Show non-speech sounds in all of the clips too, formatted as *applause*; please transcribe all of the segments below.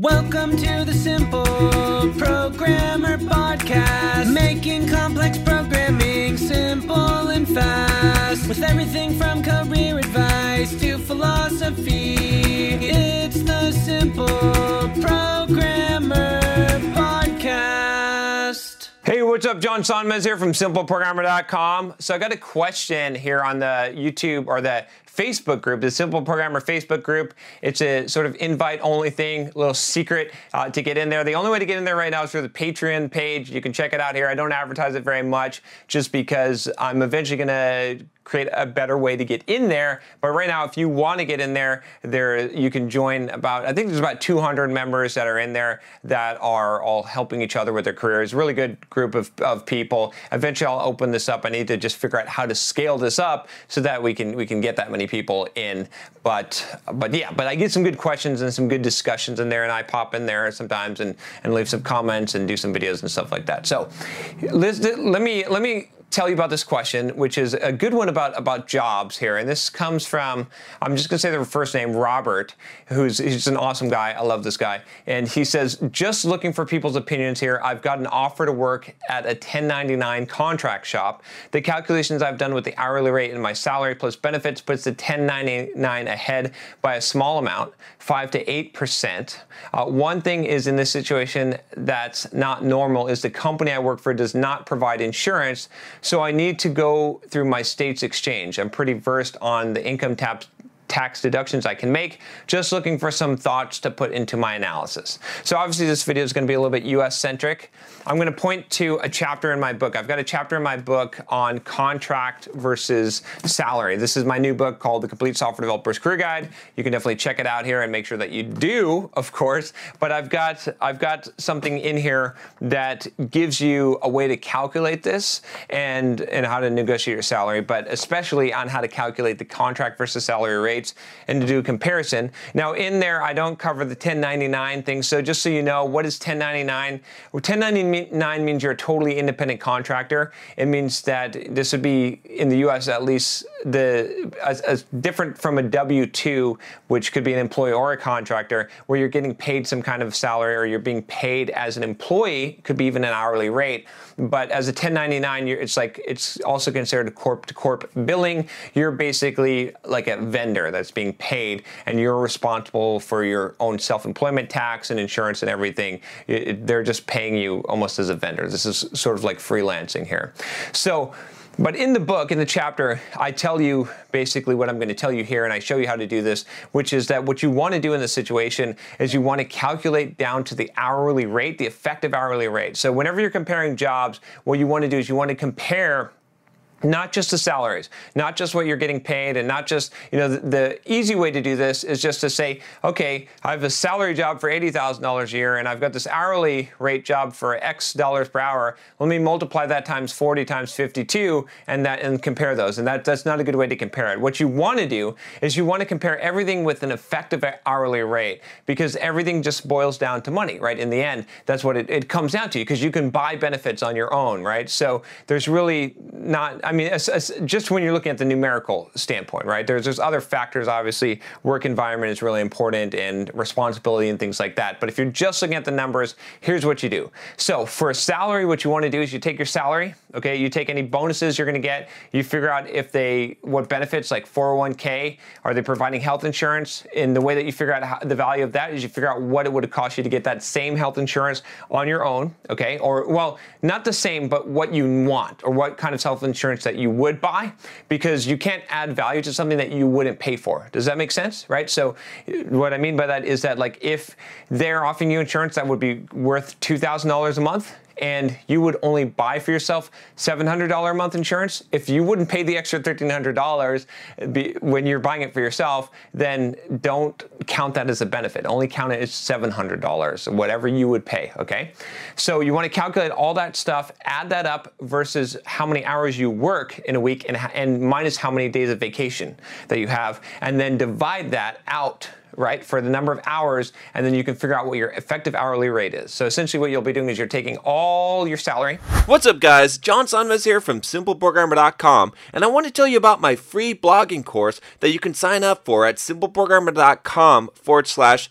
Welcome to the Simple Programmer Podcast, making complex programming simple and fast. With everything from career advice to philosophy, it's the Simple Programmer Podcast. Hey, what's up? John Sonmez here from SimpleProgrammer.com. So I got a question here on the YouTube or the Facebook group, the Simple Programmer Facebook group. It's a sort of invite-only thing, a little secret uh, to get in there. The only way to get in there right now is through the Patreon page. You can check it out here. I don't advertise it very much, just because I'm eventually going to create a better way to get in there. But right now, if you want to get in there, there you can join about I think there's about 200 members that are in there that are all helping each other with their careers. Really good group of, of people. Eventually, I'll open this up. I need to just figure out how to scale this up so that we can we can get that many people in. But but yeah, but I get some good questions and some good discussions in there, and I pop in there sometimes and and leave some comments and do some videos and stuff like that. So let let me let me tell you about this question, which is a good one about about jobs here. And this comes from I'm just gonna say the first name Robert, who's he's an awesome guy. I love this guy. And he says, just looking for people's opinions here. I've got an offer to work at a 1099 contract shop. The calculations I've done with the hourly rate and my salary plus benefits puts the 1099 ahead by a small amount, five to eight percent. Uh, one thing is in this situation that's not normal is the company I work for does not provide insurance. So I need to go through my state's exchange. I'm pretty versed on the income tax tax deductions I can make, just looking for some thoughts to put into my analysis. So obviously this video is going to be a little bit US centric. I'm going to point to a chapter in my book. I've got a chapter in my book on contract versus salary. This is my new book called The Complete Software Developer's Career Guide. You can definitely check it out here and make sure that you do, of course, but I've got I've got something in here that gives you a way to calculate this and and how to negotiate your salary, but especially on how to calculate the contract versus salary rate rates and to do a comparison. Now in there, I don't cover the 1099 thing. So just so you know, what is 1099? Well, 1099 means you're a totally independent contractor. It means that this would be in the U.S. at least the as, as different from a W-2, which could be an employee or a contractor, where you're getting paid some kind of salary or you're being paid as an employee, could be even an hourly rate. But as a 1099, it's like it's also considered a corp to corp billing. You're basically like a vendor that's being paid, and you're responsible for your own self-employment tax and insurance and everything. It, they're just paying you almost as a vendor. This is sort of like freelancing here. So. But in the book, in the chapter, I tell you basically what I'm going to tell you here, and I show you how to do this, which is that what you want to do in this situation is you want to calculate down to the hourly rate, the effective hourly rate. So whenever you're comparing jobs, what you want to do is you want to compare not just the salaries, not just what you're getting paid, and not just, you know, the, the, easy way to do this is just to say, okay, I have a salary job for $80,000 a year, and I've got this hourly rate job for X dollars per hour. Let me multiply that times 40 times 52 and that and compare those. And that, that's not a good way to compare it. What you want to do is you want to compare everything with an effective hourly rate because everything just boils down to money, right? In the end, that's what it, it comes down to because you can buy benefits on your own, right? So there's really not, I mean, as, as, just when you're looking at the numerical standpoint, right? There's there's other factors. Obviously, work environment is really important and responsibility and things like that. But if you're just looking at the numbers, here's what you do. So for a salary, what you want to do is you take your salary. Okay, you take any bonuses you're going to get. You figure out if they what benefits like 401k are they providing health insurance. And the way that you figure out how, the value of that is you figure out what it would cost you to get that same health insurance on your own. Okay, or well, not the same, but what you want or what kind of health insurance that you would buy because you can't add value to something that you wouldn't pay for. Does that make sense? Right? So what I mean by that is that like if they're offering you insurance that would be worth $2,000 a month and you would only buy for yourself $700 a month insurance, if you wouldn't pay the extra $1,300 when you're buying it for yourself, then don't count that as a benefit. Only count it as $700, whatever you would pay, okay? So you want to calculate all that stuff, add that up versus how many hours you work in a week and, and minus how many days of vacation that you have, and then divide that out right, for the number of hours, and then you can figure out what your effective hourly rate is. So essentially what you'll be doing is you're taking all your salary. What's up guys, John Sonmez here from SimpleProgrammer.com, and I want to tell you about my free blogging course that you can sign up for at SimpleProgrammer.com forward slash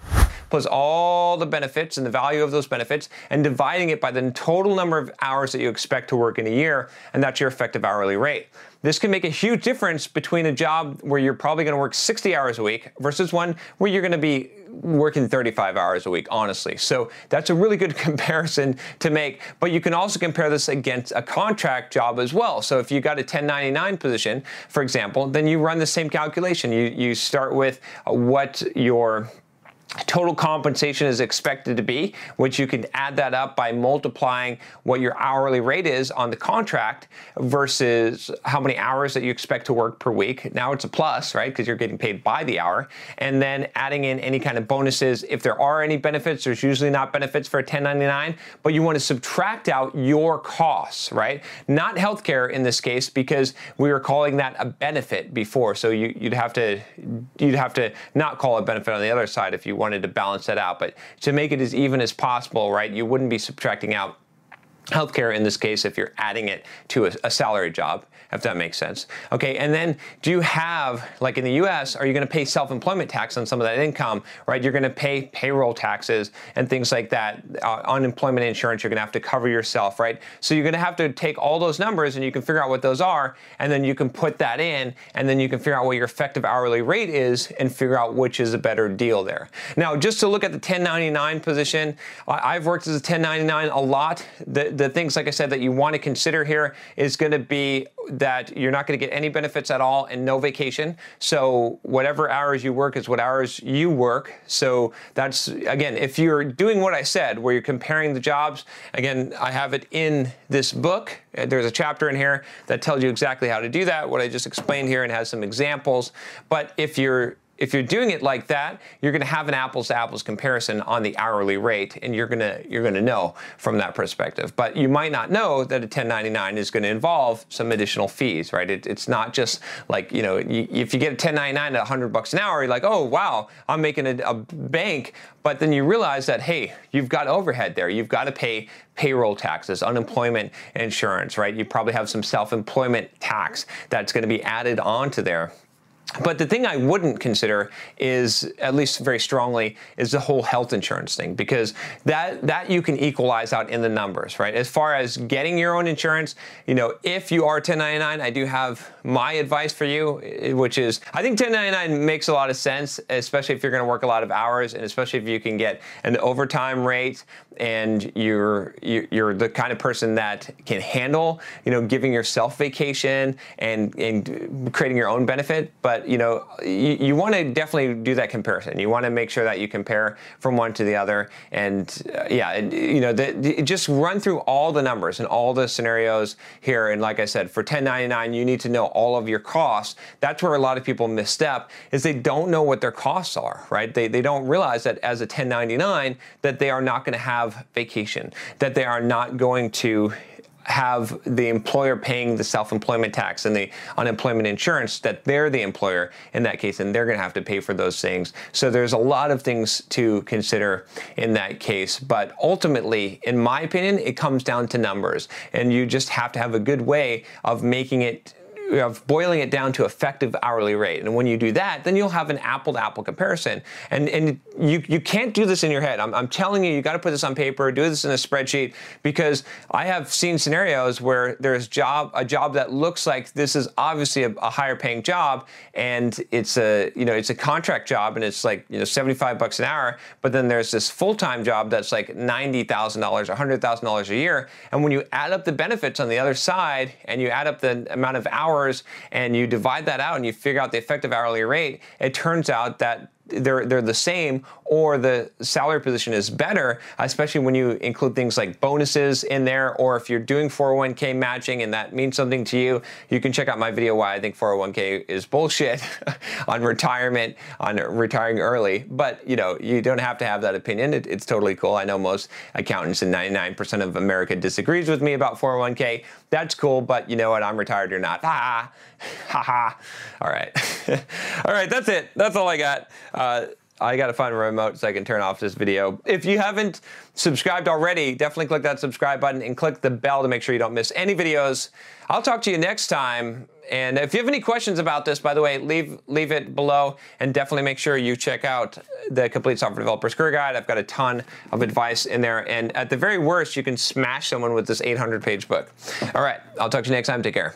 plus all the benefits and the value of those benefits, and dividing it by the total number of hours that you expect to work in a year, and that's your effective hourly rate. This can make a huge difference between a job where you're probably going to work 60 hours a week versus one where you're going to be working 35 hours a week, honestly. So that's a really good *laughs* comparison to make. But you can also compare this against a contract job as well. So if you got a 1099 position, for example, then you run the same calculation. You, you start with what your total compensation is expected to be, which you can add that up by multiplying what your hourly rate is on the contract versus how many hours that you expect to work per week. Now it's a plus, right? Because you're getting paid by the hour. And then adding in any kind of bonuses. If there are any benefits, there's usually not benefits for a 1099, but you want to subtract out your costs, right? Not healthcare in this case because we were calling that a benefit before. So you, would have to you'd have to not call a benefit on the other side if you wanted to balance that out. But to make it as even as possible, right, you wouldn't be subtracting out healthcare in this case if you're adding it to a, a salary job if that makes sense. Okay, and then do you have, like in the US, are you gonna pay self employment tax on some of that income, right? You're gonna pay payroll taxes and things like that. Uh, unemployment insurance, you're gonna have to cover yourself, right? So you're gonna have to take all those numbers and you can figure out what those are, and then you can put that in, and then you can figure out what your effective hourly rate is and figure out which is a better deal there. Now, just to look at the 1099 position, I've worked as a 1099 a lot. The, the things, like I said, that you wanna consider here is gonna be that you're not going to get any benefits at all and no vacation. So whatever hours you work is what hours you work. So that's again, if you're doing what I said, where you're comparing the jobs, again, I have it in this book. Uh, there's a chapter in here that tells you exactly how to do that, what I just explained here and has some examples. But if you're if you're doing it like that, you're going to have an apples to apples comparison on the hourly rate, and you're going to you're going to know from that perspective. But you might not know that a 1099 is going to involve some additional fees, right? It, it's not just like you know you, if you get a 1099 at 100 bucks an hour, you're like, oh wow, I'm making a, a bank. But then you realize that hey, you've got overhead there. You've got to pay payroll taxes, unemployment insurance, right? You probably have some self-employment tax that's going to be added onto there. But the thing I wouldn't consider is, at least very strongly, is the whole health insurance thing because that that you can equalize out in the numbers, right? As far as getting your own insurance, you know, if you are 1099, I do have my advice for you, eh, which is I think 1099 makes a lot of sense, especially if you're going to work a lot of hours, and especially if you can get an overtime rate and you're you're the kind of person that can handle, you know, giving yourself vacation and and creating your own benefit, but but you know, you, you want to definitely do that comparison. You want to make sure that you compare from one to the other, and uh, yeah, you know, the, the, just run through all the numbers and all the scenarios here. And like I said, for 1099, you need to know all of your costs. That's where a lot of people misstep is they don't know what their costs are, right? They they don't realize that as a 1099 that they are not going to have vacation, that they are not going to have the employer paying the self-employment tax and the unemployment insurance that they're the employer in that case and they're going to have to pay for those things. So there's a lot of things to consider in that case. But ultimately in my opinion it comes down to numbers and you just have to have a good way of making it of boiling it down to effective hourly rate. And when you do that, then you'll have an apple to apple comparison. And, and you, you can't do this in your head. I'm, I'm telling you, you got to put this on paper, do this in a spreadsheet, because I have seen scenarios where there's job a job that looks like this is obviously a, a higher paying job, and it's a you know it's a contract job, and it's like you know 75 bucks an hour. But then there's this full time job that's like ninety thousand dollars, hundred thousand dollars a year. And when you add up the benefits on the other side, and you add up the amount of hours hours and you divide that out and you figure out the effective hourly rate, it turns out that they're they're the same or the salary position is better, especially when you include things like bonuses in there, or if you're doing 401k matching and that means something to you, you can check out my video why I think 401k is bullshit *laughs* on retirement, on retiring early. But you know, you don't have to have that opinion. It, it's totally cool. I know most accountants and 99% of America disagrees with me about 401k. That's cool, but you know what? I'm retired or not. Ha ha *laughs* ha. All right, *laughs* all right. That's it. That's all I got. Uh, I got to find a remote so I can turn off this video. If you haven't subscribed already, definitely click that subscribe button and click the bell to make sure you don't miss any videos. I'll talk to you next time. And if you have any questions about this, by the way, leave leave it below and definitely make sure you check out the Complete Software Developer's Career Guide. I've got a ton of advice in there. And at the very worst, you can smash someone with this 800 page book. All right, I'll talk to you next time. Take care.